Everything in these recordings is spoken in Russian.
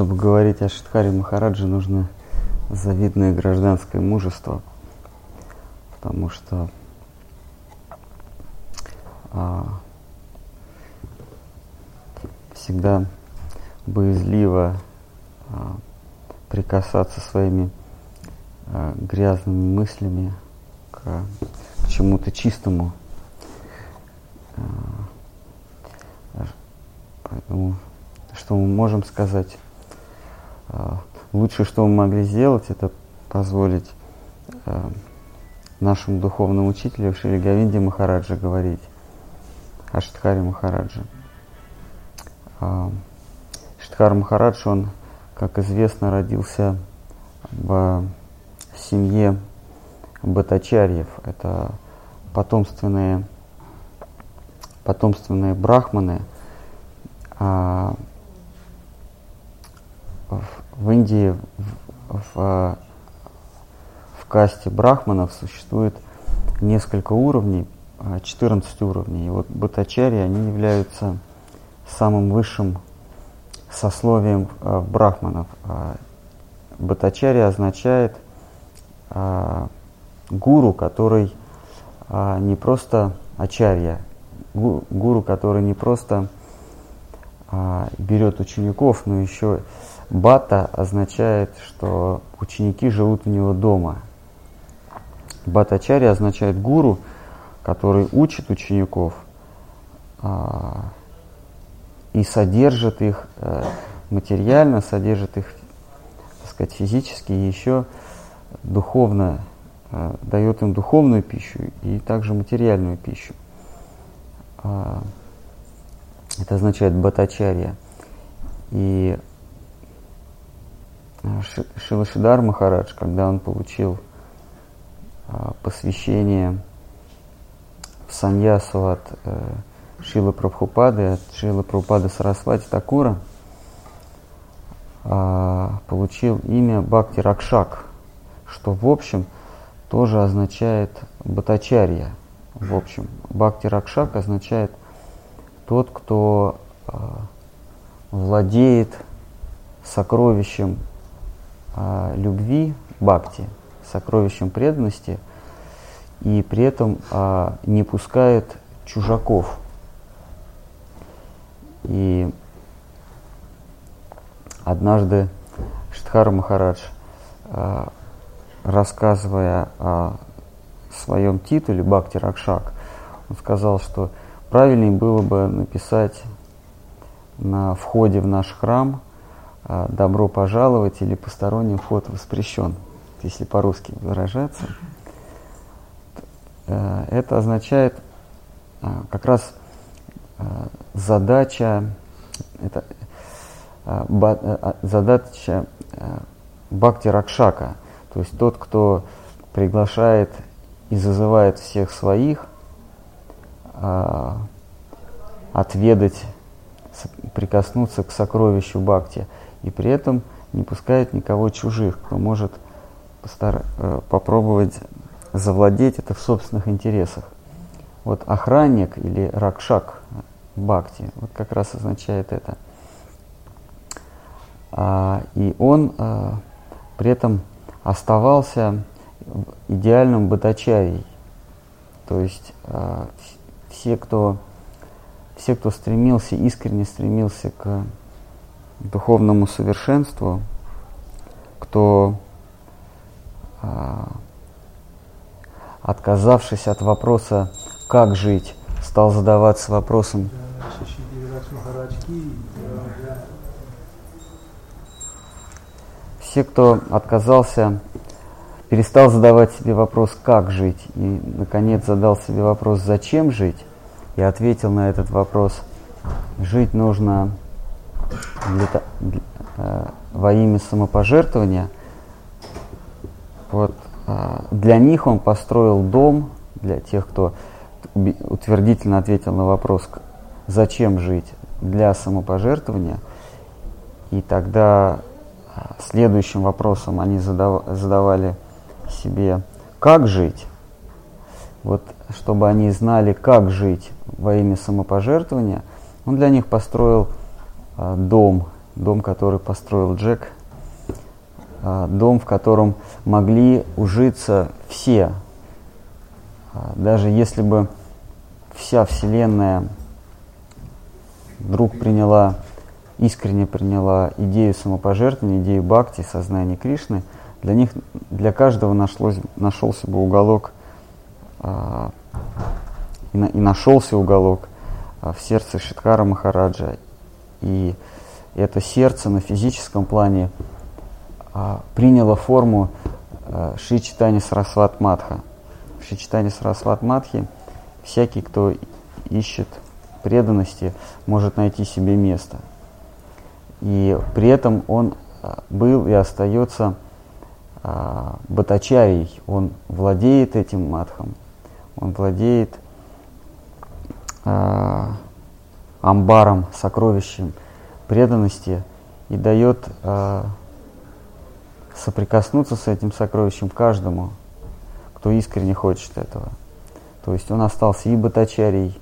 чтобы говорить о Шидхаре Махараджи, нужно завидное гражданское мужество, потому что а, всегда боязливо а, прикасаться своими а, грязными мыслями к, к чему-то чистому. А, поэтому что мы можем сказать? А, лучшее, что мы могли сделать, это позволить а, нашему духовному учителю Шри Говинде Махараджа говорить, Аштхари Махараджа. Штхар Махарадж, он, как известно, родился в семье Батачарьев. Это потомственные, потомственные брахманы. А в, в Индии в, в, в касте брахманов существует несколько уровней, 14 уровней. И вот батачари, они являются самым высшим сословием э, брахманов. Батачарья означает гуру, который не просто ачарья, гу, гуру, который не просто берет учеников, но еще бата означает, что ученики живут у него дома. Батачарья означает гуру, который учит учеников. Э, и содержит их э, материально, содержит их, так сказать, физически и еще духовно, э, дает им духовную пищу и также материальную пищу. Э, это означает батачарья. И Шилашидар Махарадж, когда он получил посвящение в саньясу от Шила Прабхупады, от Шила Прабхупады Сарасвати Такура, а, получил имя Бхакти Ракшак, что в общем тоже означает Батачарья. В общем, Бхакти Ракшак означает тот, кто а, владеет сокровищем а, любви, бхакти, сокровищем преданности, и при этом а, не пускает чужаков. И однажды Штхар Махарадж, э, рассказывая о своем титуле Бхакти Ракшак, он сказал, что правильнее было бы написать на входе в наш храм «Добро пожаловать» или «Посторонним вход воспрещен», если по-русски выражаться. Э, это означает как раз Э, задача, это, э, задача Бхакти Ракшака, то есть тот, кто приглашает и зазывает всех своих отведать, прикоснуться к сокровищу Бхакти, и при этом не пускает никого чужих, кто может постар- попробовать завладеть это в собственных интересах. Вот охранник или ракшак бхакти. Вот как раз означает это. А, и он а, при этом оставался идеальным бхатачарьей. То есть а, все, кто, все, кто стремился, искренне стремился к духовному совершенству, кто, а, отказавшись от вопроса, как жить, стал задаваться вопросом, все, кто отказался, перестал задавать себе вопрос, как жить, и, наконец, задал себе вопрос, зачем жить, и ответил на этот вопрос, жить нужно для, для, э, во имя самопожертвования. Вот, э, для них он построил дом, для тех, кто утвердительно ответил на вопрос, зачем жить для самопожертвования. И тогда а, следующим вопросом они задавали себе, как жить. Вот чтобы они знали, как жить во имя самопожертвования, он для них построил дом дом, который построил Джек, а, дом, в котором могли ужиться все. А, даже если бы вся Вселенная вдруг приняла, искренне приняла идею самопожертвования, идею бхакти, сознания Кришны, для них, для каждого нашлось, нашелся бы уголок, а, и, на, и нашелся уголок а, в сердце Шиткара Махараджа. И это сердце на физическом плане а, приняло форму а, Шри Читани Сарасват Матха. В Шри Читани Сарасват Матхи всякий, кто ищет преданности, может найти себе место. И при этом он а, был и остается а, Батачарий. Он владеет этим матхом, он владеет а, амбаром, сокровищем преданности и дает а, соприкоснуться с этим сокровищем каждому, кто искренне хочет этого. То есть он остался и Батачарий,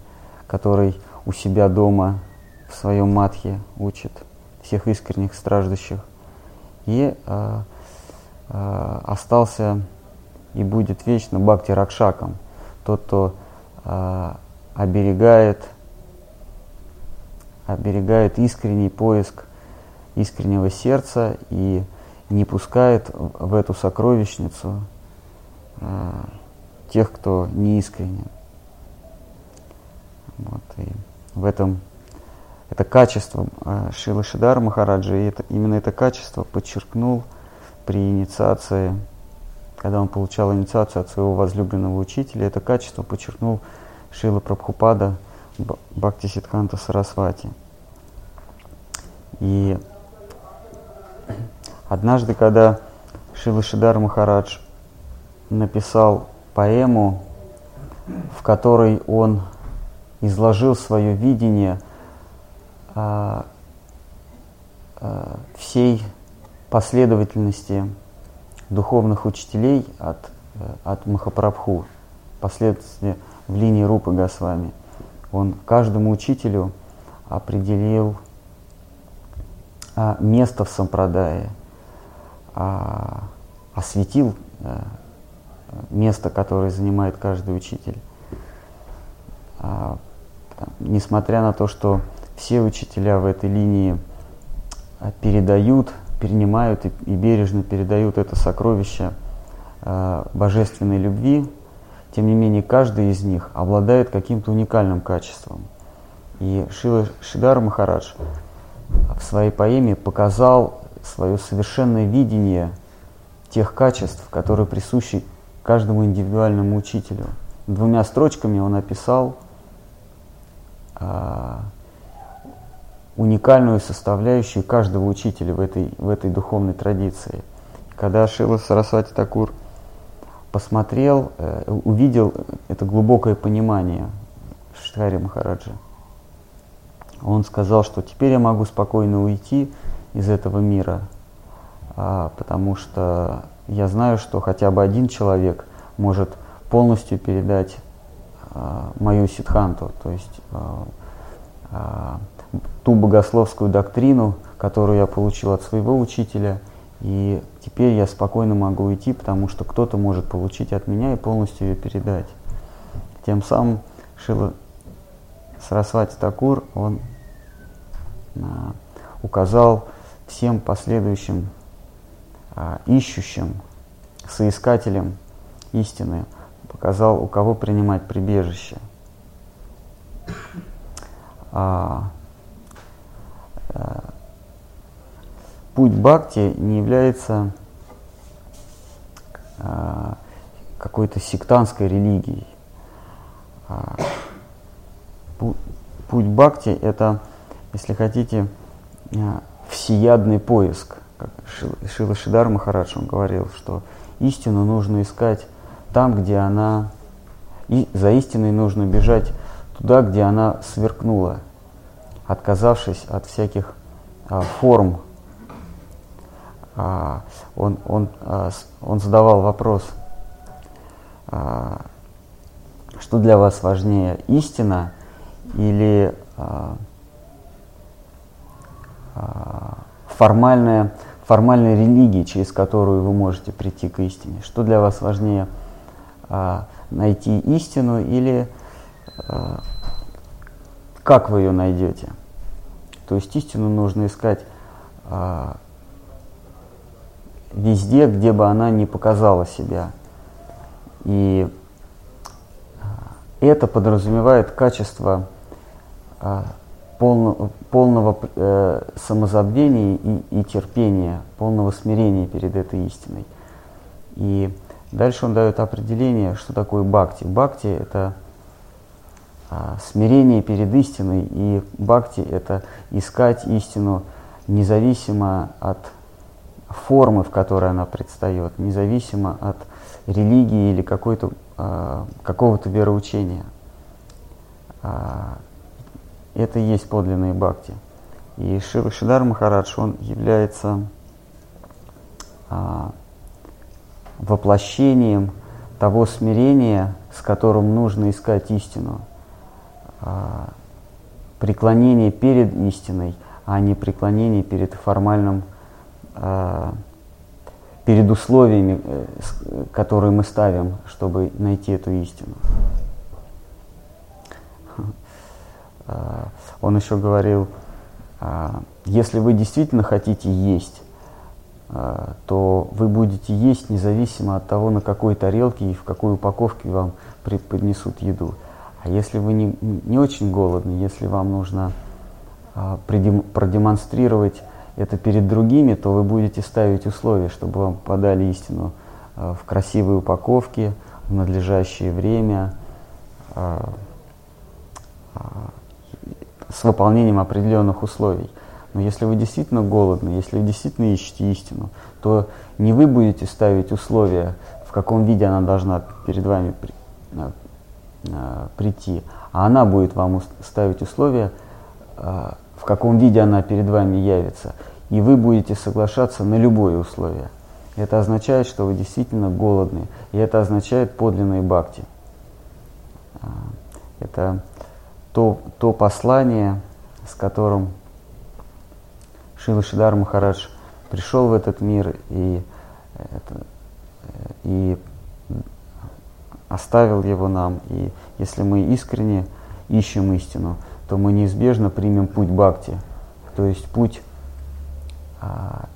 который у себя дома в своем матхе учит всех искренних страждущих, и э, э, остался и будет вечно Бхакти Ракшаком, тот, кто э, оберегает, оберегает искренний поиск искреннего сердца и не пускает в эту сокровищницу э, тех, кто не искренен. Вот, и в этом это качество э, Шила Шидара Махараджа, и это, именно это качество подчеркнул при инициации, когда он получал инициацию от своего возлюбленного учителя, это качество подчеркнул Шила Прабхупада Бхакти Сидханта Сарасвати. И однажды, когда Шила Шидар Махарадж написал поэму, в которой он изложил свое видение а, а, всей последовательности духовных учителей от, э, от Махапрабху, последовательности в линии Рупы Госвами. Он каждому учителю определил а, место в Сампрадае, а, осветил а, место, которое занимает каждый учитель. Несмотря на то, что все учителя в этой линии передают, перенимают и, бережно передают это сокровище божественной любви, тем не менее каждый из них обладает каким-то уникальным качеством. И Шила Шидар Махарадж в своей поэме показал свое совершенное видение тех качеств, которые присущи каждому индивидуальному учителю. Двумя строчками он описал а, уникальную составляющую каждого учителя в этой, в этой духовной традиции. Когда Шила Сарасвати Такур посмотрел, э, увидел это глубокое понимание Штхари Махараджа, он сказал, что теперь я могу спокойно уйти из этого мира, а, потому что я знаю, что хотя бы один человек может полностью передать а, мою ситханту, то есть а, ту богословскую доктрину, которую я получил от своего учителя, и теперь я спокойно могу уйти, потому что кто-то может получить от меня и полностью ее передать. Тем самым Шила Сарасвати Такур, он а, указал всем последующим а, ищущим, соискателям истины, показал, у кого принимать прибежище. А, а, путь бхакти не является а, какой-то сектантской религией. А, путь бхакти это, если хотите, а, всеядный поиск. Как Шила Шидар Махарадж он говорил, что истину нужно искать там, где она, и за истиной нужно бежать туда, где она сверкнула, отказавшись от всяких форм. А, он, он, а, он задавал вопрос, а, что для вас важнее, истина или формальная, формальной религии, через которую вы можете прийти к истине? Что для вас важнее, найти истину или как вы ее найдете? То есть истину нужно искать везде, где бы она не показала себя. И это подразумевает качество полно, полного э, самозабвения и, и терпения, полного смирения перед этой истиной. И дальше он дает определение, что такое бхакти. Бхакти – это а, смирение перед истиной, и бхакти – это искать истину независимо от формы, в которой она предстает, независимо от религии или какой-то, а, какого-то вероучения. А, это и есть подлинные бхакти. И Шива Шидар Махарадж, он является а, воплощением того смирения, с которым нужно искать истину. А, преклонение перед истиной, а не преклонение перед формальным, перед условиями, э, которые мы ставим, чтобы найти эту истину. А, он еще говорил, а, если вы действительно хотите есть, а, то вы будете есть независимо от того, на какой тарелке и в какой упаковке вам преподнесут еду. А если вы не, не очень голодны, если вам нужно продемонстрировать это перед другими, то вы будете ставить условия, чтобы вам подали истину в красивой упаковке, в надлежащее время, с выполнением определенных условий. Но если вы действительно голодны, если вы действительно ищете истину, то не вы будете ставить условия, в каком виде она должна перед вами при, а, а, прийти, а она будет вам ставить условия, а, в каком виде она перед вами явится. И вы будете соглашаться на любое условие. Это означает, что вы действительно голодны. И это означает подлинные бхакти. Это то, то послание, с которым Шила Шидар Махарадж пришел в этот мир и, это, и оставил его нам. И если мы искренне ищем истину, то мы неизбежно примем путь бхакти, то есть путь, а,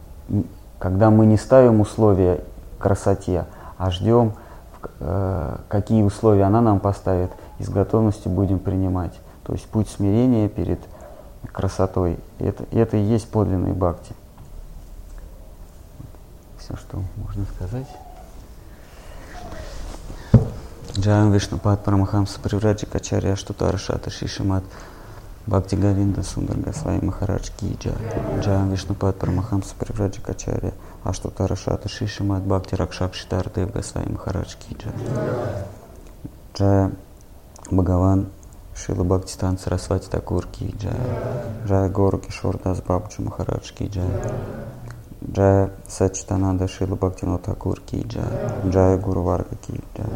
когда мы не ставим условия красоте, а ждем, э, какие условия она нам поставит, и с готовностью будем принимать. То есть путь смирения перед красотой. Это, это и есть подлинный бхакти. Все, что можно сказать. Джаям Вишнупад Парамахамса Привраджи Качарья Штутара Шишимат Бхакти Гавинда Сундар Гасвай Махарадж Ки Джай. Джаям Вишнупад Парамахамса Привраджи Качарья Аштутара Шата Шишимат Бхакти Ракшак Шитар Дев Гасвай Махарадж Ки Джай. Джая Бхагаван Шила Бхактистан Сарасвати Такур Ки Джая. Джая Гору Кишор Дас Бабджи Махарадж Ки Джая. Сачитананда Шила Бхактино Такур Ки Джая. Гуру Варга Ки Джая.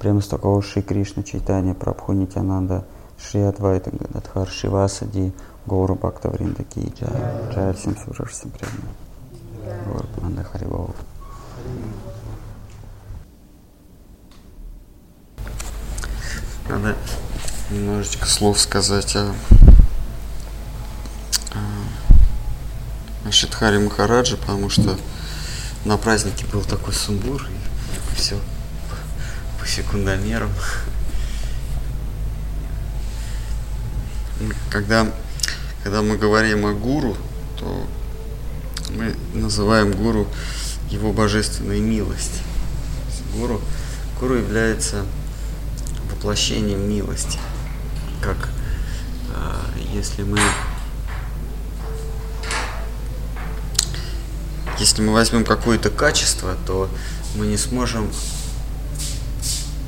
Прямо с такого Шри Кришна Чайтания Прабху Нитянанда Шри Адвайта Гададхар Шивасади Гору Бхакта Вринда Ки Джая. Джая всем служащим всем преданным. Гору Панда Харивол. Надо немножечко слов сказать о, о Шидхаре Махараджи, потому что на празднике был такой сумбур, и все по секундомерам. Когда, когда мы говорим о гуру, то мы называем гуру его божественной милость. Гуру, гуру является воплощением милости как а, если мы если мы возьмем какое-то качество, то мы не сможем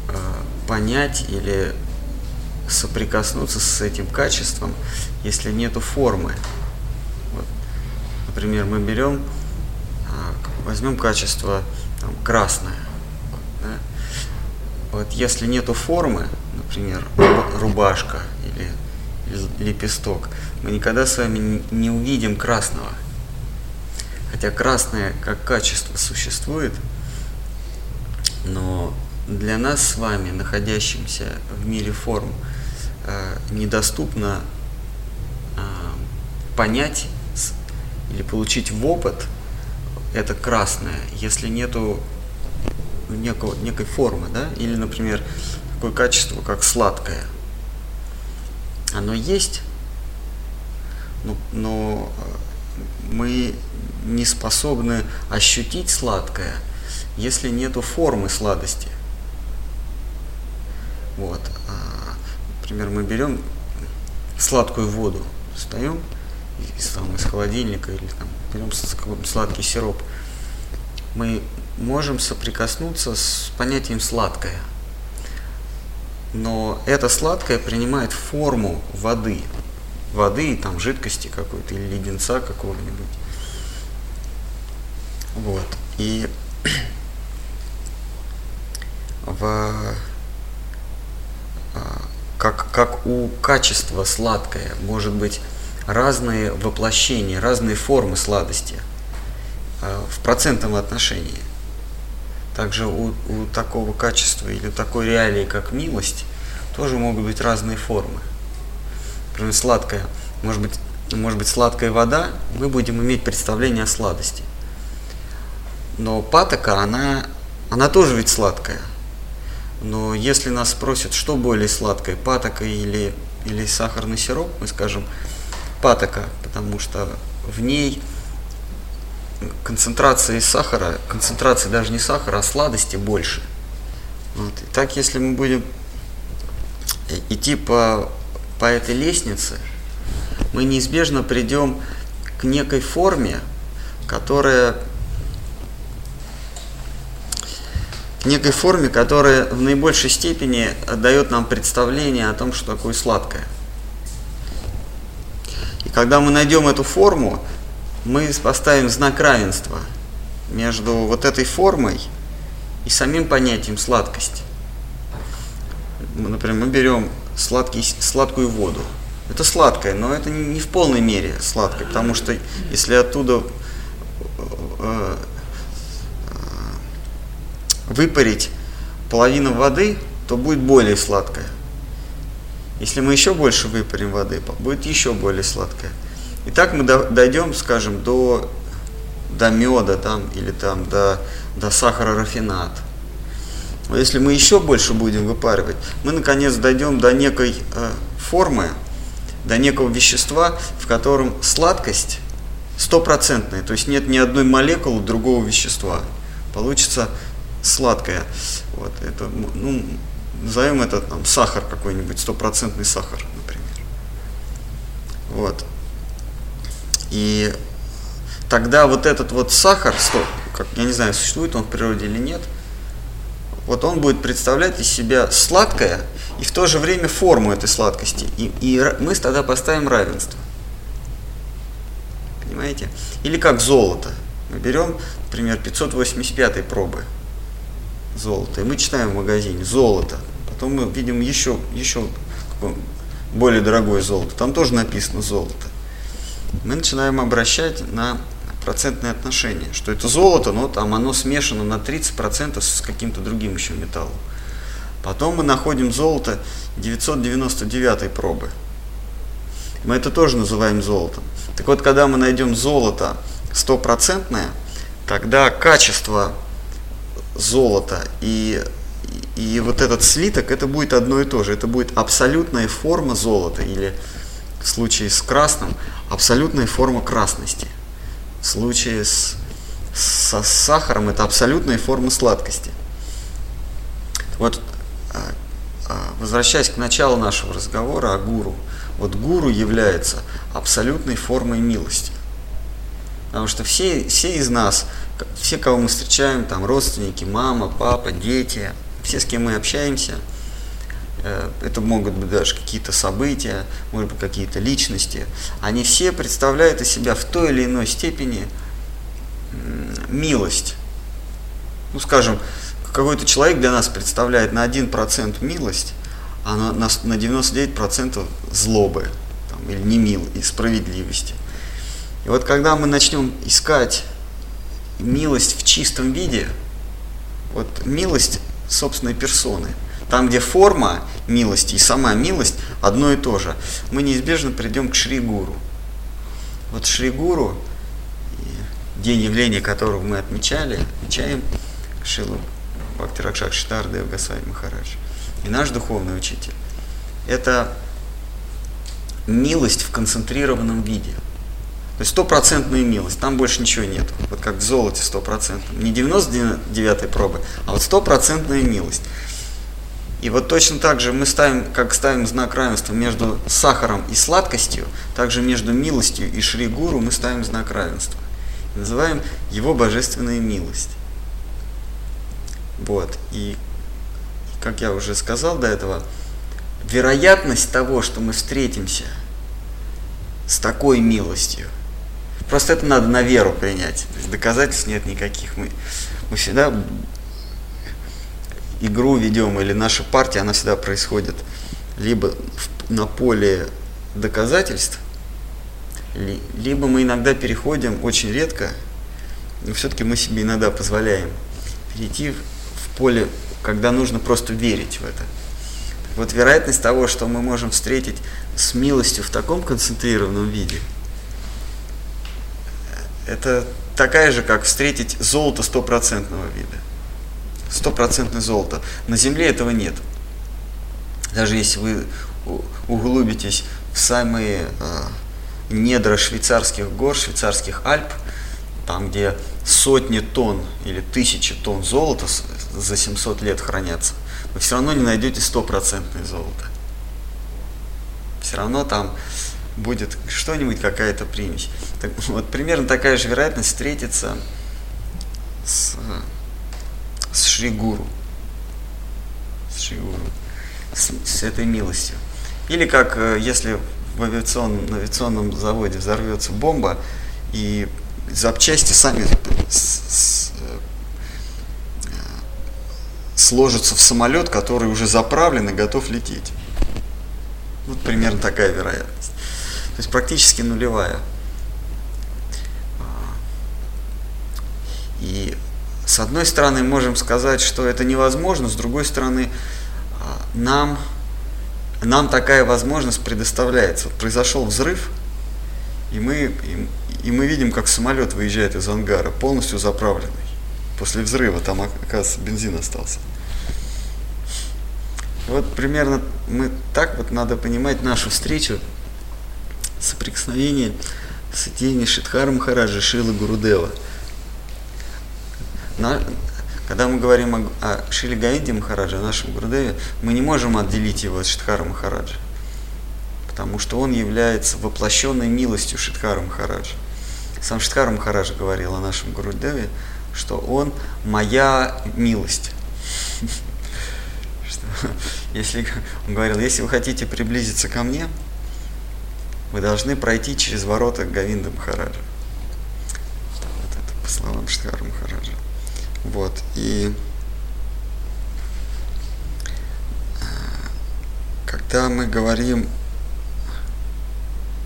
а, понять или соприкоснуться с этим качеством, если нету формы. Вот. Например, мы берем, а, возьмем качество там, красное. Да? Вот если нету формы, например, рубашка или, лепесток, мы никогда с вами не увидим красного. Хотя красное как качество существует, но для нас с вами, находящимся в мире форм, недоступно э, понять или получить в опыт это красное, если нету некого, некой формы, да, или, например, такое качество, как сладкое. Оно есть, но, но э, мы не способны ощутить сладкое, если нету формы сладости. Вот. Например, мы берем сладкую воду, встаем из, там, из холодильника или там, берем сладкий сироп, мы можем соприкоснуться с понятием сладкое. Но это сладкое принимает форму воды. Воды, там, жидкости какой-то или леденца какого-нибудь. Вот. И в, а, как, как у качества сладкое может быть разные воплощения, разные формы сладости а, в процентном отношении. Также у, у такого качества или такой реалии, как милость, тоже могут быть разные формы. Например, сладкая, может быть, может быть сладкая вода, мы будем иметь представление о сладости. Но патока, она, она тоже ведь сладкая. Но если нас спросят, что более сладкое, патока или, или сахарный сироп, мы скажем патока, потому что в ней концентрации сахара, концентрации даже не сахара, а сладости больше. Вот. И так, если мы будем идти по, по этой лестнице, мы неизбежно придем к некой форме, которая к некой форме, которая в наибольшей степени дает нам представление о том, что такое сладкое. И когда мы найдем эту форму, мы поставим знак равенства между вот этой формой и самим понятием сладкость. Например, мы берем сладкий, сладкую воду. Это сладкое, но это не в полной мере сладкое, потому что если оттуда э, выпарить половину воды, то будет более сладкое. Если мы еще больше выпарим воды, будет еще более сладкое. И так мы дойдем, скажем, до, до меда там, или там, до, до сахара рафинат. Но если мы еще больше будем выпаривать, мы наконец дойдем до некой э, формы, до некого вещества, в котором сладкость стопроцентная, то есть нет ни одной молекулы другого вещества. Получится сладкое. Вот, это, ну, назовем это там, сахар какой-нибудь, стопроцентный сахар, например. Вот. И тогда вот этот вот сахар, стоп, как, я не знаю, существует он в природе или нет, вот он будет представлять из себя сладкое и в то же время форму этой сладкости. И, и мы тогда поставим равенство. Понимаете? Или как золото. Мы берем, например, 585 пробы золота, и мы читаем в магазине золото. Потом мы видим еще, еще более дорогое золото. Там тоже написано золото мы начинаем обращать на процентные отношения, что это золото, но там оно смешано на 30% с каким-то другим еще металлом. Потом мы находим золото 999 пробы. Мы это тоже называем золотом. Так вот, когда мы найдем золото стопроцентное, тогда качество золота и, и вот этот слиток, это будет одно и то же. Это будет абсолютная форма золота или в случае с красным абсолютная форма красности. В случае с, со сахаром это абсолютная форма сладкости. Вот а, а, возвращаясь к началу нашего разговора о гуру, вот гуру является абсолютной формой милости. Потому что все, все из нас, все, кого мы встречаем, там родственники, мама, папа, дети, все, с кем мы общаемся – Э, это могут быть даже какие-то события, может быть какие-то личности, они все представляют из себя в той или иной степени милость. Ну, скажем, какой-то человек для нас представляет на 1% милость, оно на, на 99% злобы там, или не мил, и справедливости. И вот когда мы начнем искать милость в чистом виде, вот милость собственной персоны, там, где форма милости и сама милость одно и то же, мы неизбежно придем к Шри-Гуру. Вот Шри-Гуру, день явления которого мы отмечали, отмечаем Шилу Бхактиракшак Штардев Гасай Махарадж. И наш духовный учитель – это милость в концентрированном виде. То есть стопроцентная милость, там больше ничего нет. Вот как в золоте стопроцентном. Не 99 пробы, а вот стопроцентная милость. И вот точно так же мы ставим, как ставим знак равенства между сахаром и сладкостью, также между милостью и шри-гуру мы ставим знак равенства. называем его божественная милость. Вот. И, как я уже сказал до этого, вероятность того, что мы встретимся с такой милостью, просто это надо на веру принять. То есть доказательств нет никаких. Мы, мы всегда игру ведем, или наша партия, она всегда происходит либо на поле доказательств, либо мы иногда переходим, очень редко, но все-таки мы себе иногда позволяем перейти поле, когда нужно просто верить в это. Вот вероятность того, что мы можем встретить с милостью в таком концентрированном виде, это такая же, как встретить золото стопроцентного вида. Стопроцентное золото. На Земле этого нет. Даже если вы углубитесь в самые э, недра швейцарских гор, швейцарских Альп, там, где сотни тонн или тысячи тонн золота за 700 лет хранятся, вы все равно не найдете стопроцентное золото. Все равно там будет что-нибудь, какая-то примесь. Так, вот примерно такая же вероятность встретиться с, с Шригуру. С Шригуру. С, с этой милостью. Или как э, если в авиационном, на авиационном заводе взорвется бомба, и запчасти сами с, с, сложится в самолет, который уже заправлен и готов лететь. Вот примерно такая вероятность. То есть практически нулевая. И с одной стороны можем сказать, что это невозможно, с другой стороны нам, нам такая возможность предоставляется. Вот произошел взрыв, и мы, и, и мы видим, как самолет выезжает из ангара, полностью заправленный. После взрыва там, оказывается, бензин остался. Вот примерно мы так вот надо понимать нашу встречу, соприкосновение с идеями Шидхара Махараджа, Шилы Гурудева. На, когда мы говорим о, о Шиле Гаинде Махараджа, о нашем Гурудеве, мы не можем отделить его от Шидхара Махараджа, потому что он является воплощенной милостью Шидхара Махараджа. Сам Шидхар Махарадж говорил о нашем Гурудеве, что он моя милость. Если, он говорил, если вы хотите приблизиться ко мне, вы должны пройти через ворота Гавинда Махараджа. Вот это по словам Штхара Махараджа. Вот, и э, когда мы говорим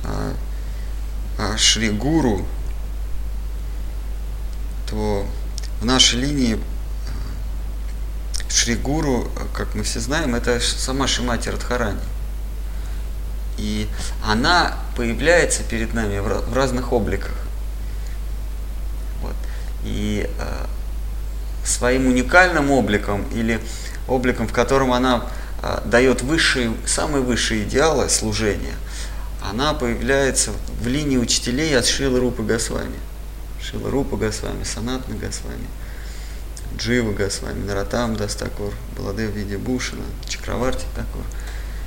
о, о Шри Гуру, то в нашей линии Шри Гуру, как мы все знаем, это сама Шимати Радхарани. И она появляется перед нами в разных обликах. Вот. И э, своим уникальным обликом или обликом, в котором она э, дает высшие, самые высшие идеалы служения, она появляется в линии учителей от Шилы Рупы Госвами. Шила Рупа Госвами, Санатна Госвами. Джива Госвами, Наратам Дастакур, Баладев Види Бушина, Чакраварти Такур,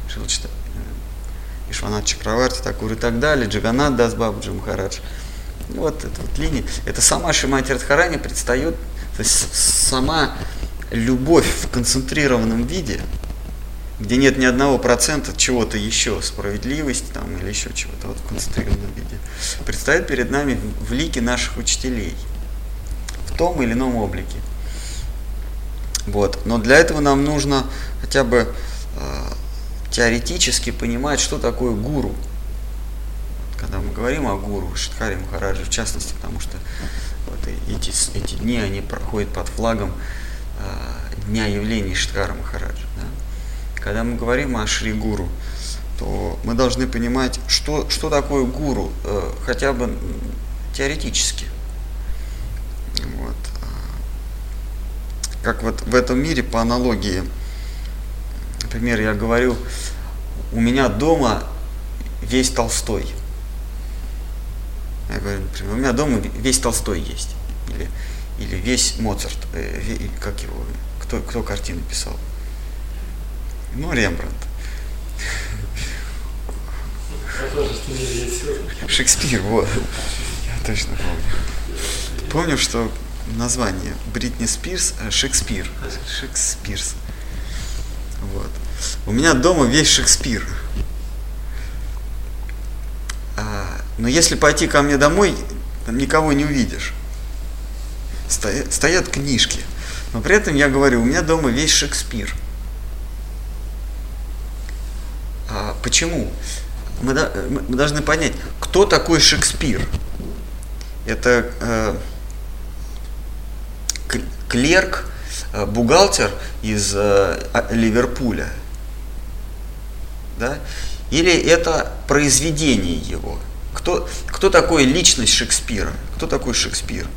Шилчта, э, Ишванат Чакраварти Такур и так далее, Джаганат Дасбабаджи Махарадж. Ну, вот эта вот линия, это сама Шимати Радхарани предстает, то есть сама любовь в концентрированном виде, где нет ни одного процента чего-то еще, справедливости там, или еще чего-то вот в концентрированном виде, предстает перед нами в лике наших учителей в том или ином облике. Вот. Но для этого нам нужно хотя бы э, теоретически понимать, что такое гуру. Когда мы говорим о гуру, Шидхари Махараджи в частности, потому что вот эти, эти дни, они проходят под флагом э, Дня явлений Шидхара Махараджа. Да? Когда мы говорим о Шри Гуру, то мы должны понимать, что, что такое гуру, э, хотя бы теоретически. Вот. Как вот в этом мире по аналогии, например, я говорю, у меня дома весь Толстой. Я говорю, например, у меня дома весь Толстой есть. Или, или весь Моцарт, э, как его, кто, кто картины писал? Ну, Рембрандт. Шекспир, вот. Я точно помню. Помню, что название Бритни Спирс э, Шекспир. Шекспирс. Вот. У меня дома весь Шекспир. А, но если пойти ко мне домой, там никого не увидишь. Стоят, стоят книжки. Но при этом я говорю, у меня дома весь Шекспир. А, почему? мы, мы должны понять, кто такой Шекспир. Это э, клерк, бухгалтер из э, а, Ливерпуля. Да? Или это произведение его. Кто, кто такой личность Шекспира? Кто такой Шекспир?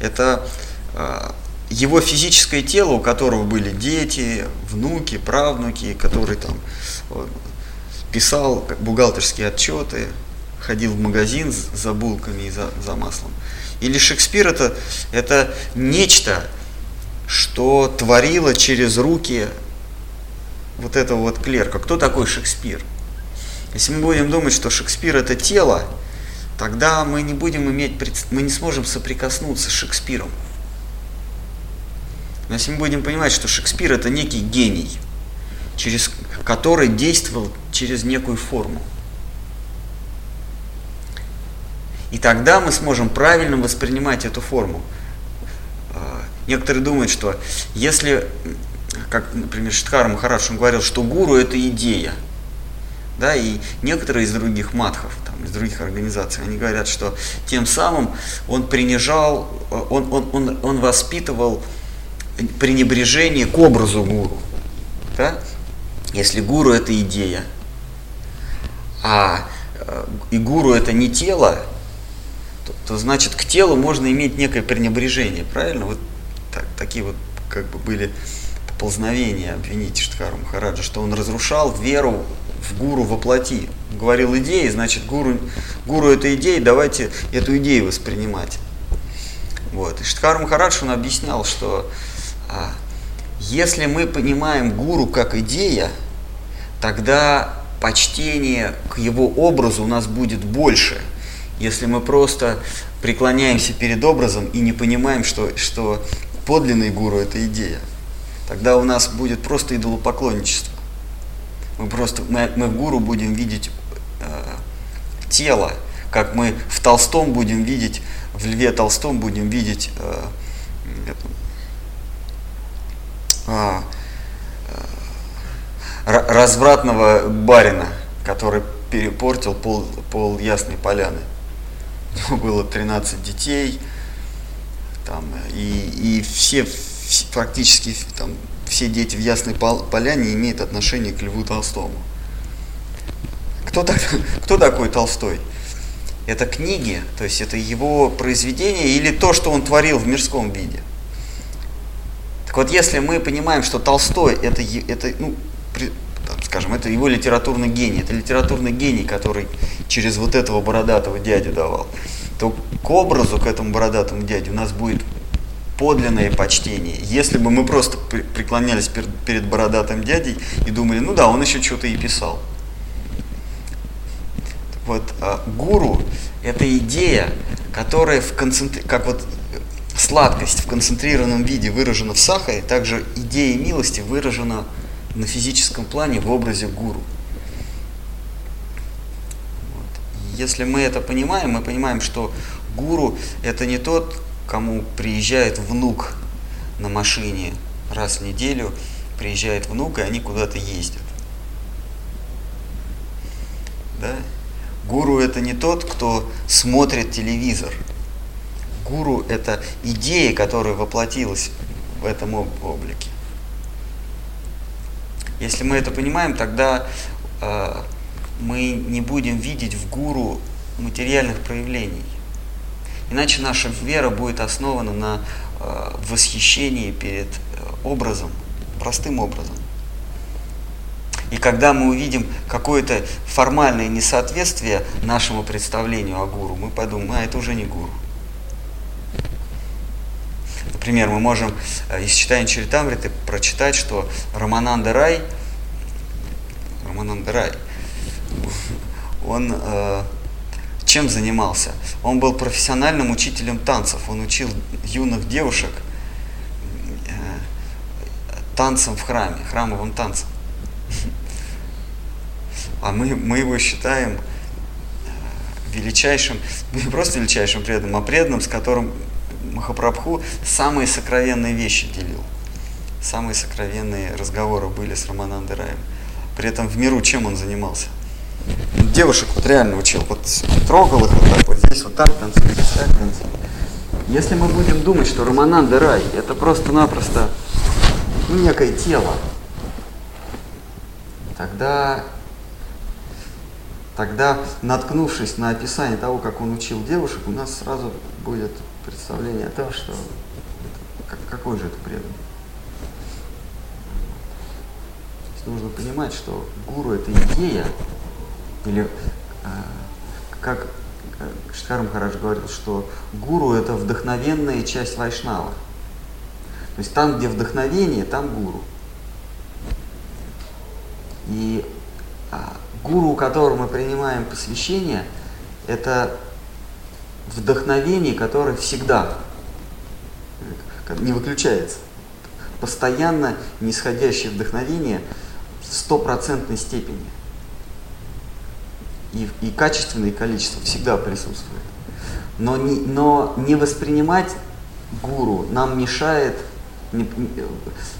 Это э, его физическое тело, у которого были дети, внуки, правнуки, которые там писал бухгалтерские отчеты, ходил в магазин за булками и за, за маслом. Или Шекспир это, это нечто, что творило через руки вот этого вот клерка. Кто такой Шекспир? Если мы будем думать, что Шекспир это тело, тогда мы не будем иметь, мы не сможем соприкоснуться с Шекспиром. Но если мы будем понимать, что Шекспир это некий гений, через который действовал через некую форму. И тогда мы сможем правильно воспринимать эту форму. Некоторые думают, что если, как, например, Шидхара Махарадж, он говорил, что гуру это идея. Да, и некоторые из других матхов, там, из других организаций, они говорят, что тем самым он принижал, он, он, он, он воспитывал пренебрежение к образу гуру. Да? Если гуру это идея, а э, и гуру это не тело, то, то значит к телу можно иметь некое пренебрежение, правильно? Вот так, такие вот как бы были поползновения обвинить Штхару Махараджа, что он разрушал веру в гуру воплоти. Говорил идеи, значит гуру, гуру это идея, давайте эту идею воспринимать. Вот. И Штхар Махарадж он объяснял, что а, если мы понимаем гуру как идея, тогда почтение к его образу у нас будет больше. Если мы просто преклоняемся перед образом и не понимаем, что, что подлинный гуру – это идея, тогда у нас будет просто идолопоклонничество. Мы просто мы, мы в гуру будем видеть э, тело, как мы в Толстом будем видеть, в Льве Толстом будем видеть э, а, развратного барина, который перепортил пол, пол Ясной Поляны. У него было 13 детей, там, и, и все, практически там, все дети в Ясной Поляне имеют отношение к Льву Толстому. Кто, так, кто такой Толстой? Это книги, то есть это его произведение или то, что он творил в мирском виде. Так вот, если мы понимаем, что Толстой это, это ну, скажем, это его литературный гений, это литературный гений, который через вот этого бородатого дядю давал, то к образу, к этому бородатому дяде у нас будет подлинное почтение. Если бы мы просто преклонялись перед бородатым дядей и думали, ну да, он еще что-то и писал. Вот а, гуру – это идея, которая в концентр... как вот сладкость в концентрированном виде выражена в сахаре, также идея милости выражена на физическом плане в образе гуру. Вот. Если мы это понимаем, мы понимаем, что гуру это не тот, кому приезжает внук на машине раз в неделю, приезжает внук, и они куда-то ездят. Да? Гуру это не тот, кто смотрит телевизор. Гуру это идея, которая воплотилась в этом облике. Если мы это понимаем, тогда э, мы не будем видеть в гуру материальных проявлений. Иначе наша вера будет основана на э, восхищении перед э, образом, простым образом. И когда мы увидим какое-то формальное несоответствие нашему представлению о гуру, мы подумаем, а это уже не гуру. Например, мы можем э, из читания Чаритамриты прочитать, что Рамананда Рай, Рамананда Рай, он э, чем занимался? Он был профессиональным учителем танцев. Он учил юных девушек э, танцам в храме, храмовым танцам. А мы, мы его считаем э, величайшим, не просто величайшим преданным, а преданным, с которым Махапрабху самые сокровенные вещи делил. Самые сокровенные разговоры были с Раманандой Раем. При этом в миру чем он занимался? Девушек вот реально учил, вот трогал их вот так вот, здесь вот так танцует, здесь так танцует. Если мы будем думать, что Рамананда Рай это просто-напросто ну, некое тело, тогда, тогда, наткнувшись на описание того, как он учил девушек, у нас сразу будет представление о том, что это, какой же это преданный. нужно понимать, что гуру это идея, или э, как Штхар Махарадж говорил, что гуру это вдохновенная часть вайшнава. То есть там, где вдохновение, там гуру. И а, гуру, у которого мы принимаем посвящение, это вдохновение, которое всегда не выключается. Постоянно нисходящее вдохновение в стопроцентной степени. И, и качественно, и количество всегда присутствует. Но не, но не воспринимать гуру нам мешает, не,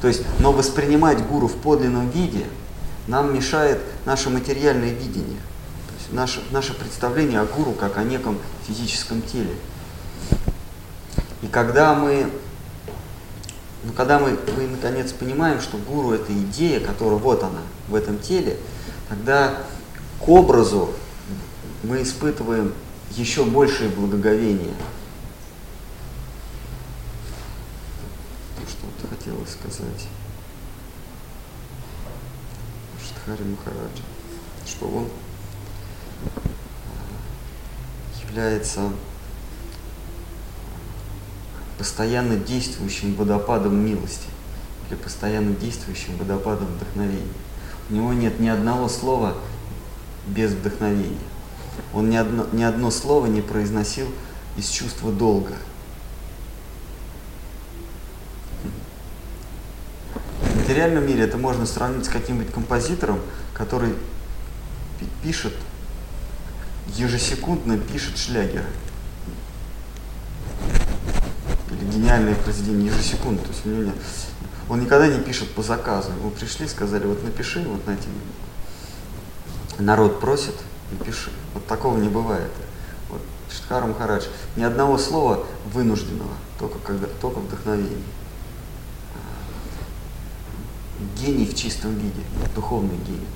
то есть, но воспринимать гуру в подлинном виде нам мешает наше материальное видение наше, наше представление о гуру как о неком физическом теле. И когда мы, ну, когда мы, мы наконец понимаем, что гуру это идея, которая вот она, в этом теле, тогда к образу мы испытываем еще большее благоговение. Что-то хотелось сказать. Штхари Махараджа, что он является постоянно действующим водопадом милости или постоянно действующим водопадом вдохновения. У него нет ни одного слова без вдохновения. Он ни одно, ни одно слово не произносил из чувства долга. В материальном мире это можно сравнить с каким-нибудь композитором, который пишет ежесекундно пишет шлягеры. Или гениальные произведения ежесекундно. То есть у него нет. Он никогда не пишет по заказу. Ему пришли, сказали, вот напиши, вот на эти. Народ просит, напиши. Вот такого не бывает. Вот Штхар Махарадж. Ни одного слова вынужденного, только, когда, только вдохновение. Гений в чистом виде, духовный гений.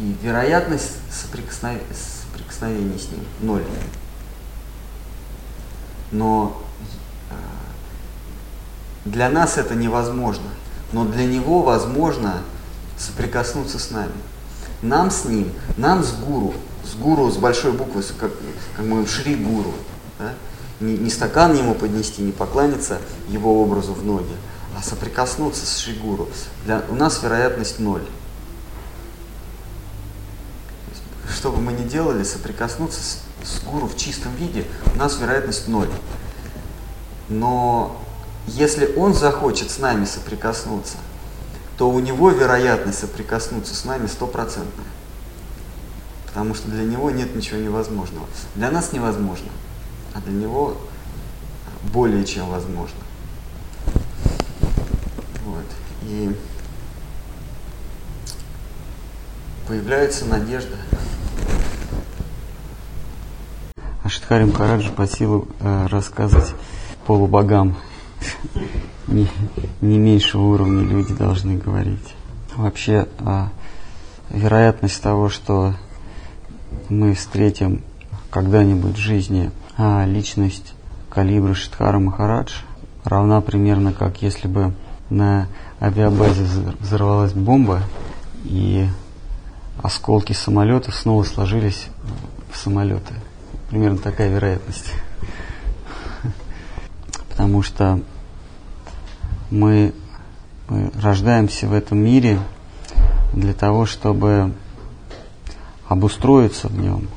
И вероятность соприкосновения, соприкосновения с ним ноль. Но э, для нас это невозможно. Но для него возможно соприкоснуться с нами. Нам с ним, нам с гуру, с гуру с большой буквы, как, как мы Шри Гуру, да? не, не стакан ему поднести, не покланяться его образу в ноги, а соприкоснуться с Шри Гуру. Для, у нас вероятность ноль. что бы мы ни делали, соприкоснуться с, с гуру в чистом виде, у нас вероятность ноль. Но если он захочет с нами соприкоснуться, то у него вероятность соприкоснуться с нами стопроцентная. Потому что для него нет ничего невозможного. Для нас невозможно, а для него более чем возможно. Вот. И появляется надежда. А Шидхари Махараджа по силу э, рассказывать полубогам не, не меньшего уровня люди должны говорить. Вообще, э, вероятность того, что мы встретим когда-нибудь в жизни а, личность калибра Шидхара Махарадж равна примерно как если бы на авиабазе взорвалась бомба и осколки самолетов снова сложились в самолеты. Примерно такая вероятность. Потому что мы, мы рождаемся в этом мире для того, чтобы обустроиться в нем.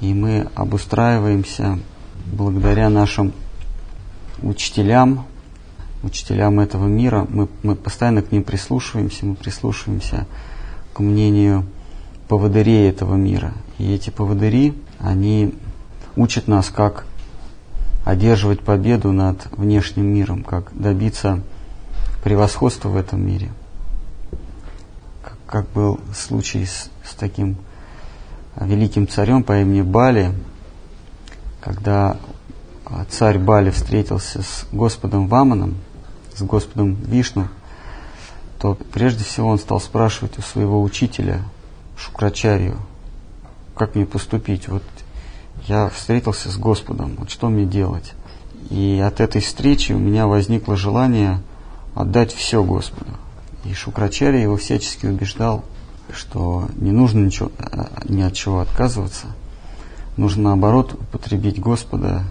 И мы обустраиваемся благодаря нашим учителям, учителям этого мира. Мы, мы постоянно к ним прислушиваемся, мы прислушиваемся к мнению поводырей этого мира. И эти поводыри, они учат нас, как одерживать победу над внешним миром, как добиться превосходства в этом мире. Как, как был случай с, с таким великим царем по имени Бали, когда царь Бали встретился с Господом Ваманом, с Господом Вишну, то прежде всего он стал спрашивать у своего учителя Шукрачарию, как мне поступить. Вот я встретился с Господом, вот что мне делать? И от этой встречи у меня возникло желание отдать все Господу. И Шукрачария его всячески убеждал, что не нужно ничего, ни от чего отказываться. Нужно наоборот употребить Господа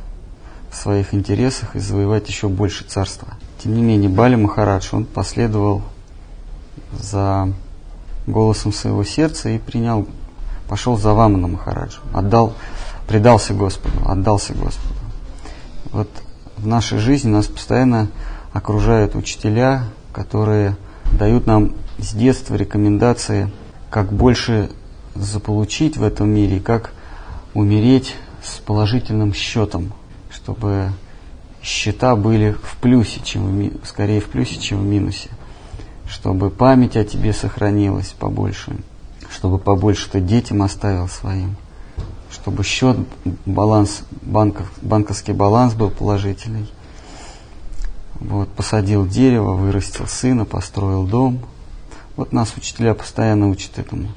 в своих интересах и завоевать еще больше царства. Тем не менее, Бали Махарадж, он последовал за голосом своего сердца и принял, пошел за Вамана Махараджа, отдал, предался Господу, отдался Господу. Вот в нашей жизни нас постоянно окружают учителя, которые дают нам с детства рекомендации – как больше заполучить в этом мире, как умереть с положительным счетом, чтобы счета были в плюсе, чем в, скорее в плюсе, чем в минусе, чтобы память о тебе сохранилась побольше, чтобы побольше ты детям оставил своим, чтобы счет, баланс, банков, банковский баланс был положительный. Вот, посадил дерево, вырастил сына, построил дом – вот нас учителя постоянно учат этому.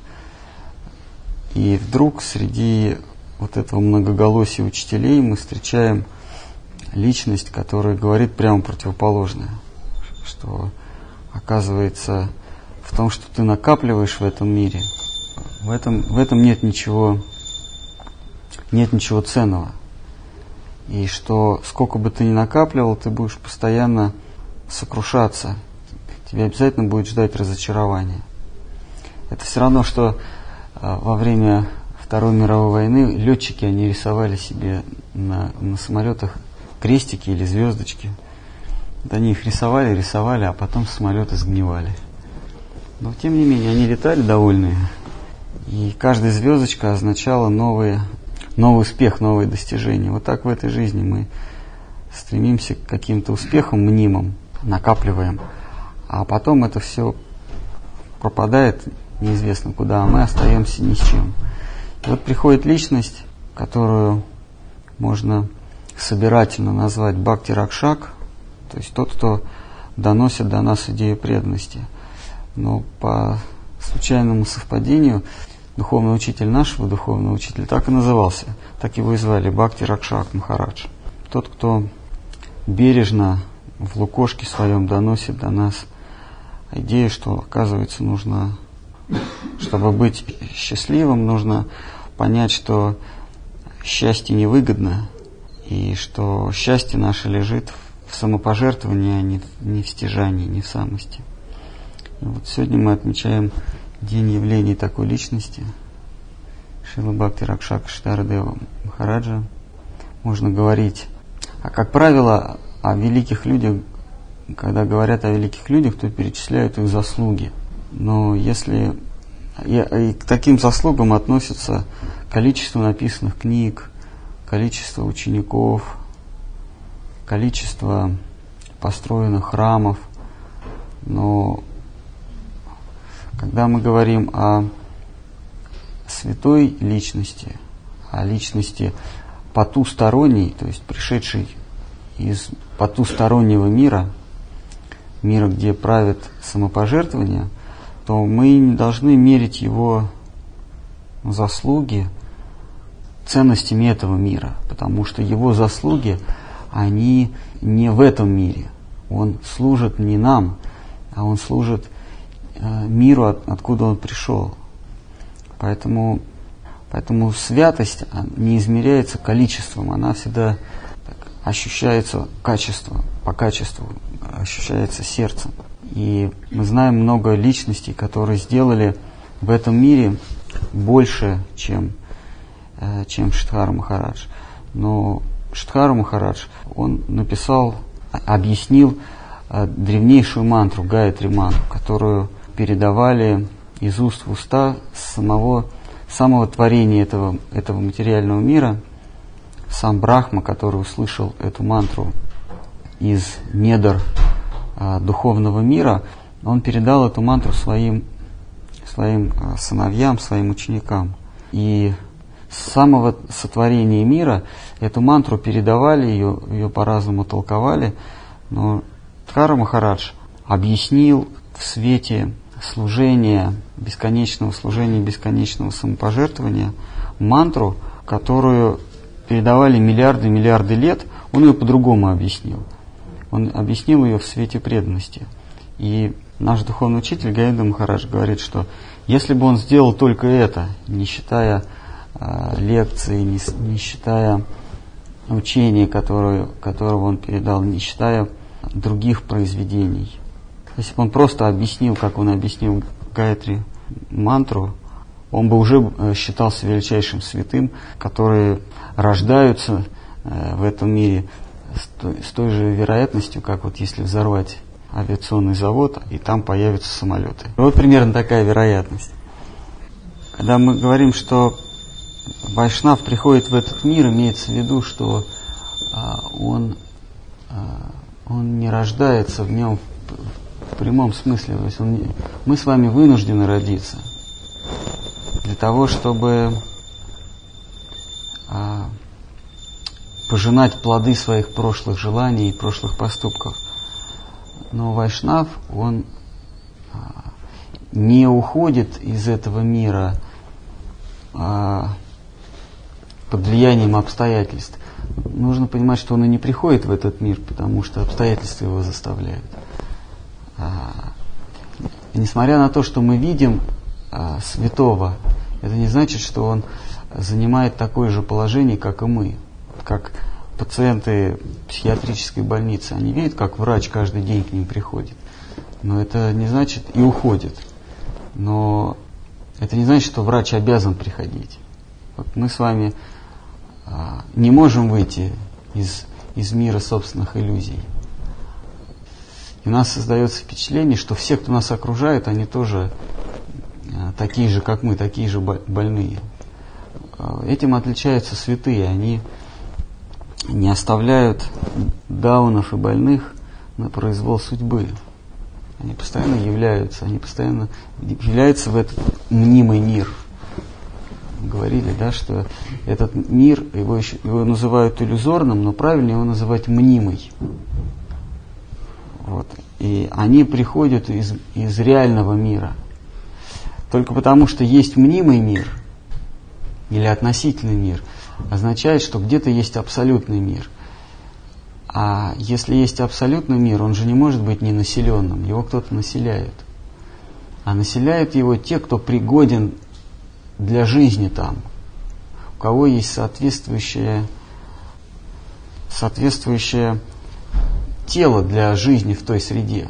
И вдруг среди вот этого многоголосия учителей мы встречаем личность, которая говорит прямо противоположное. Что оказывается в том, что ты накапливаешь в этом мире, в этом, в этом нет ничего, нет ничего ценного. И что сколько бы ты ни накапливал, ты будешь постоянно сокрушаться тебя обязательно будет ждать разочарование. Это все равно, что а, во время Второй мировой войны летчики, они рисовали себе на, на самолетах крестики или звездочки. Вот они их рисовали, рисовали, а потом самолеты сгнивали. Но тем не менее, они летали довольные. И каждая звездочка означала новые, новый успех, новые достижения. Вот так в этой жизни мы стремимся к каким-то успехам мнимым, накапливаем а потом это все пропадает неизвестно куда, а мы остаемся ни с чем. И вот приходит личность, которую можно собирательно назвать Бхакти Ракшак, то есть тот, кто доносит до нас идею преданности. Но по случайному совпадению духовный учитель нашего духовного учителя так и назывался, так его и звали Бхакти Ракшак Махарадж. Тот, кто бережно в лукошке своем доносит до нас идея, что, оказывается, нужно, чтобы быть счастливым, нужно понять, что счастье невыгодно, и что счастье наше лежит в самопожертвовании, а не в стяжании, не в самости. И вот сегодня мы отмечаем день явления такой личности, Шила Бхакти Ракшак Штарадева Махараджа. Можно говорить, а как правило, о великих людях когда говорят о великих людях, то перечисляют их заслуги. Но если и, и к таким заслугам относятся количество написанных книг, количество учеников, количество построенных храмов, но когда мы говорим о святой личности, о личности потусторонней, то есть пришедшей из потустороннего мира, мира, где правит самопожертвование, то мы не должны мерить его заслуги ценностями этого мира, потому что его заслуги, они не в этом мире. Он служит не нам, а он служит миру, от, откуда он пришел. Поэтому, поэтому святость а, не измеряется количеством, она всегда так, ощущается качеством, по качеству, ощущается сердцем. И мы знаем много личностей, которые сделали в этом мире больше, чем, э, чем Штхар Махарадж. Но Штхар Махарадж, он написал, объяснил э, древнейшую мантру, Гаятри мантру, которую передавали из уст в уста самого, самого творения этого, этого материального мира. Сам Брахма, который услышал эту мантру из недр а, духовного мира, он передал эту мантру своим своим э, сыновьям, своим ученикам. И с самого сотворения мира эту мантру передавали, ее, ее по-разному толковали, но Тхара Махарадж объяснил в свете служения, бесконечного служения, бесконечного самопожертвования мантру, которую передавали миллиарды миллиарды лет, он ее по-другому объяснил. Он объяснил ее в свете преданности. И Наш духовный учитель Гаинда Махарадж говорит, что если бы он сделал только это, не считая э, лекции, не, не считая учения, которое, которого он передал, не считая других произведений, если бы он просто объяснил, как он объяснил Гайатри мантру, он бы уже э, считался величайшим святым, которые рождаются э, в этом мире с той, же вероятностью, как вот если взорвать авиационный завод, и там появятся самолеты. Вот примерно такая вероятность. Когда мы говорим, что Вайшнав приходит в этот мир, имеется в виду, что а, он, а, он не рождается в нем в, прямом смысле. То есть он мы с вами вынуждены родиться для того, чтобы а, пожинать плоды своих прошлых желаний и прошлых поступков – но Вайшнав, он а, не уходит из этого мира а, под влиянием обстоятельств. Нужно понимать, что он и не приходит в этот мир, потому что обстоятельства его заставляют. А, несмотря на то, что мы видим святого, это не значит, что он занимает такое же положение, как и мы. Как пациенты психиатрической больницы, они видят, как врач каждый день к ним приходит. Но это не значит и уходит. Но это не значит, что врач обязан приходить. Вот мы с вами а, не можем выйти из, из мира собственных иллюзий. И у нас создается впечатление, что все, кто нас окружает, они тоже а, такие же, как мы, такие же больные. А, этим отличаются святые. Они не оставляют даунов и больных на произвол судьбы. Они постоянно являются, они постоянно являются в этот мнимый мир. Говорили, да, что этот мир, его, еще, его называют иллюзорным, но правильно его называть мнимый. Вот. И они приходят из, из реального мира. Только потому, что есть мнимый мир или относительный мир – означает, что где-то есть абсолютный мир. А если есть абсолютный мир, он же не может быть ненаселенным, его кто-то населяет. А населяют его те, кто пригоден для жизни там, у кого есть соответствующее, соответствующее тело для жизни в той среде.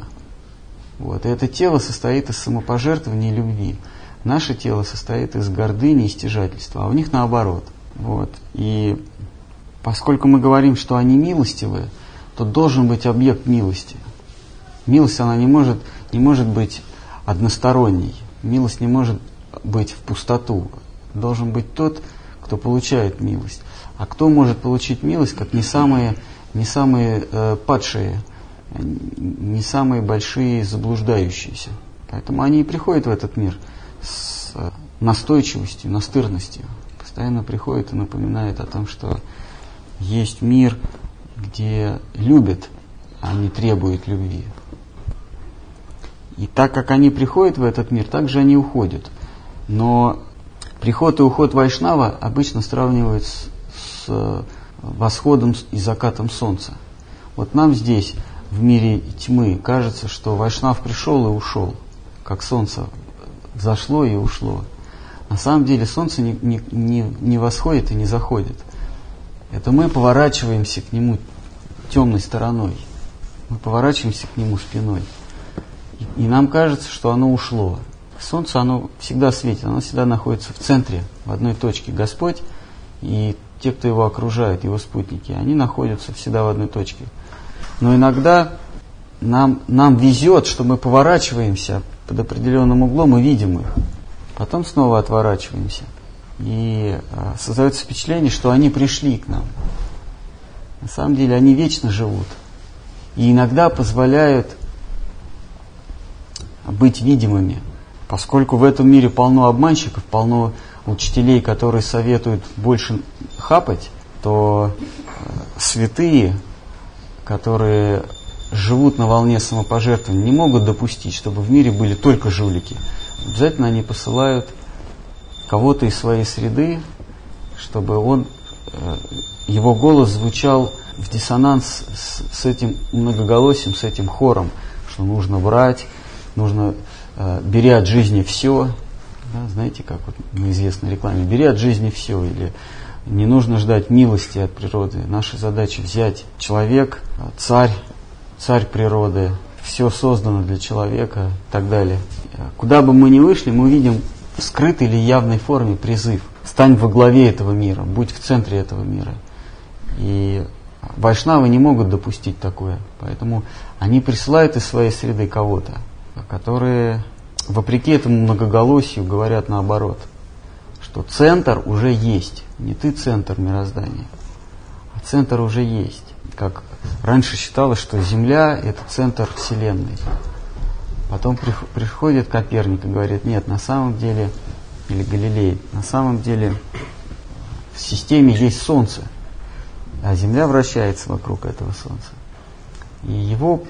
Вот. И это тело состоит из самопожертвования и любви. Наше тело состоит из гордыни и стяжательства, а у них наоборот – вот. И поскольку мы говорим, что они милостивы, то должен быть объект милости. Милость, она не может, не может быть односторонней. Милость не может быть в пустоту. Должен быть тот, кто получает милость. А кто может получить милость, как не самые, не самые э, падшие, не самые большие заблуждающиеся. Поэтому они и приходят в этот мир с настойчивостью, настырностью. Постоянно приходят и напоминают о том, что есть мир, где любят, а не требуют любви. И так как они приходят в этот мир, так же они уходят. Но приход и уход Вайшнава обычно сравнивают с, с восходом и закатом солнца. Вот нам здесь, в мире тьмы, кажется, что Вайшнав пришел и ушел, как солнце взошло и ушло. На самом деле солнце не, не, не, не восходит и не заходит. Это мы поворачиваемся к нему темной стороной. Мы поворачиваемся к нему спиной. И, и нам кажется, что оно ушло. Солнце, оно всегда светит, оно всегда находится в центре, в одной точке. Господь и те, кто его окружает, его спутники, они находятся всегда в одной точке. Но иногда нам, нам везет, что мы поворачиваемся под определенным углом и видим их. Потом снова отворачиваемся. И а, создается впечатление, что они пришли к нам. На самом деле они вечно живут. И иногда позволяют быть видимыми. Поскольку в этом мире полно обманщиков, полно учителей, которые советуют больше хапать, то э, святые, которые живут на волне самопожертвования, не могут допустить, чтобы в мире были только жулики. Обязательно они посылают кого-то из своей среды, чтобы он, э, его голос звучал в диссонанс с, с этим многоголосием, с этим хором, что нужно брать, нужно, э, бери от жизни все, да, знаете, как вот на известной рекламе, бери от жизни все, или не нужно ждать милости от природы. Наша задача взять человек, царь, царь природы, все создано для человека и так далее. Куда бы мы ни вышли, мы видим в скрытой или явной форме призыв. Стань во главе этого мира, будь в центре этого мира. И вайшнавы не могут допустить такое. Поэтому они присылают из своей среды кого-то, которые вопреки этому многоголосию говорят наоборот, что центр уже есть, не ты центр мироздания, а центр уже есть. Как раньше считалось, что Земля – это центр Вселенной. Потом приходит Коперник и говорит, нет, на самом деле, или Галилей, на самом деле в системе есть Солнце, а Земля вращается вокруг этого Солнца. И его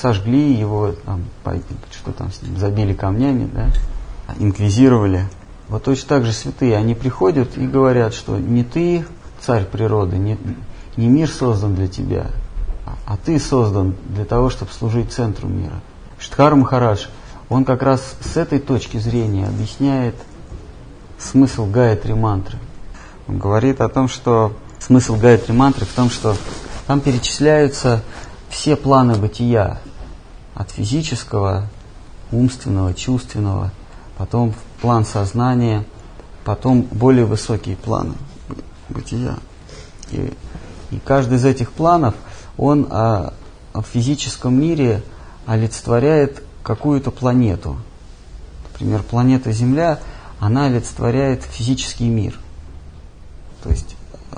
сожгли его, там, что там с ним, забили камнями, да, инквизировали. Вот точно так же святые, они приходят и говорят, что не ты царь природы, не, не мир создан для тебя, а, а ты создан для того, чтобы служить центру мира. Штхар Махарадж, он как раз с этой точки зрения объясняет смысл Гаятри мантры. Он говорит о том, что смысл Гаятри мантры в том, что там перечисляются все планы бытия, от физического, умственного, чувственного, потом план сознания, потом более высокие планы бытия. И, и каждый из этих планов, он а, в физическом мире олицетворяет какую-то планету. Например, планета Земля, она олицетворяет физический мир. То есть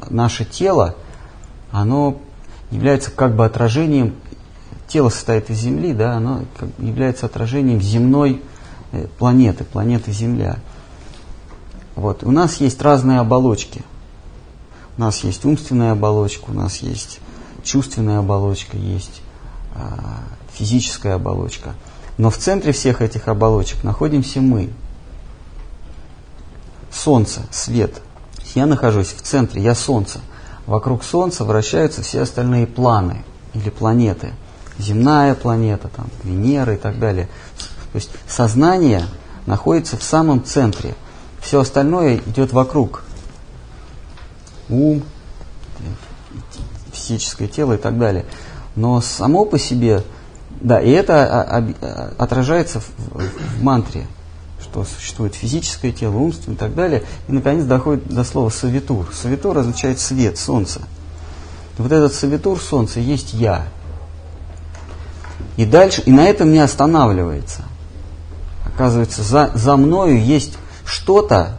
наше тело, оно является как бы отражением, тело состоит из Земли, да, оно является отражением земной э, планеты, планеты Земля. Вот. У нас есть разные оболочки. У нас есть умственная оболочка, у нас есть чувственная оболочка, есть э, физическая оболочка. Но в центре всех этих оболочек находимся мы. Солнце, свет. Я нахожусь в центре, я Солнце вокруг Солнца вращаются все остальные планы или планеты. Земная планета, там, Венера и так далее. То есть сознание находится в самом центре. Все остальное идет вокруг. Ум, физическое тело и так далее. Но само по себе, да, и это отражается в, в мантре что существует физическое тело, умственное и так далее. И, наконец, доходит до слова «савитур». «Савитур» означает свет, солнце. Вот этот «савитур» солнце есть «я». И дальше, и на этом не останавливается. Оказывается, за, за мною есть что-то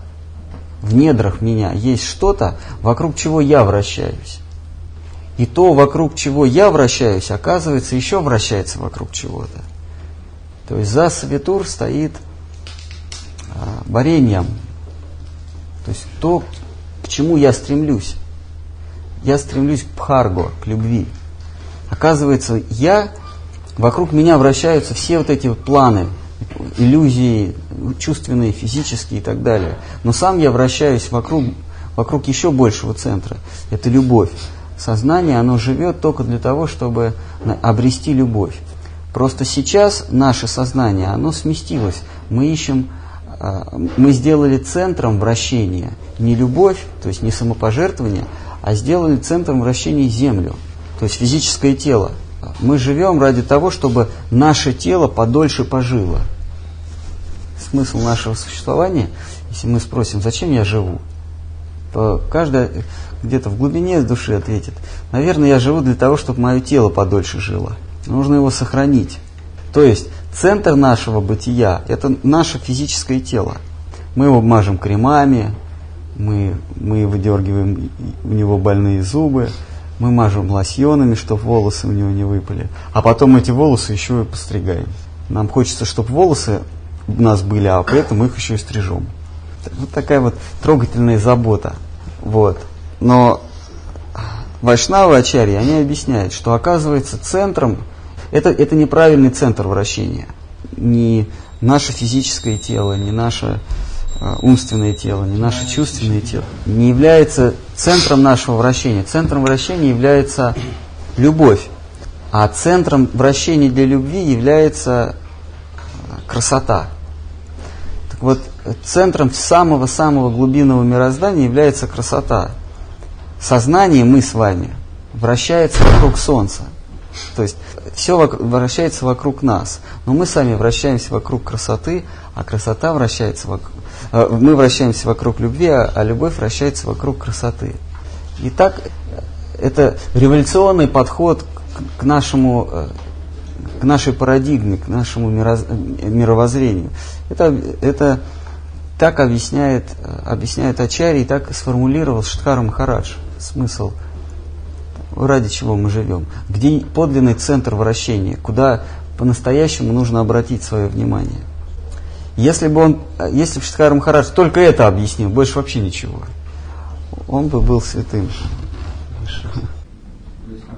в недрах меня, есть что-то, вокруг чего я вращаюсь. И то, вокруг чего я вращаюсь, оказывается, еще вращается вокруг чего-то. То есть за Савитур стоит вареньем. То есть то, к чему я стремлюсь. Я стремлюсь к пхарго, к любви. Оказывается, я, вокруг меня вращаются все вот эти вот планы, иллюзии, чувственные, физические и так далее. Но сам я вращаюсь вокруг, вокруг еще большего центра. Это любовь. Сознание, оно живет только для того, чтобы обрести любовь. Просто сейчас наше сознание, оно сместилось. Мы ищем, мы сделали центром вращения не любовь, то есть не самопожертвование, а сделали центром вращения Землю, то есть физическое тело. Мы живем ради того, чтобы наше тело подольше пожило. Смысл нашего существования, если мы спросим, зачем я живу, то каждый где-то в глубине души ответит, наверное, я живу для того, чтобы мое тело подольше жило. Нужно его сохранить. То есть центр нашего бытия – это наше физическое тело. Мы его мажем кремами, мы, мы выдергиваем у него больные зубы, мы мажем лосьонами, чтобы волосы у него не выпали, а потом эти волосы еще и постригаем. Нам хочется, чтобы волосы у нас были, а при этом их еще и стрижем. Вот такая вот трогательная забота. Вот. Но Вайшнавы Ачарьи, они объясняют, что оказывается центром, это, это неправильный центр вращения. Не наше физическое тело, не наше э, умственное тело, не наше чувственное тело не является центром нашего вращения. Центром вращения является любовь. А центром вращения для любви является э, красота. Так вот, центром самого-самого глубинного мироздания является красота сознание, мы с вами, вращается вокруг Солнца. То есть все вращается вокруг нас. Но мы сами вращаемся вокруг красоты, а красота вращается вокруг... Э, мы вращаемся вокруг любви, а, а любовь вращается вокруг красоты. И так это революционный подход к нашему э, к нашей парадигме, к нашему мировоззрению. Это, это так объясняет, э, объясняет Ачари и так сформулировал Штхара Махарадж смысл, ради чего мы живем, где подлинный центр вращения, куда по-настоящему нужно обратить свое внимание. Если бы он, если бы Штхар Махарадж только это объяснил, больше вообще ничего, он бы был святым.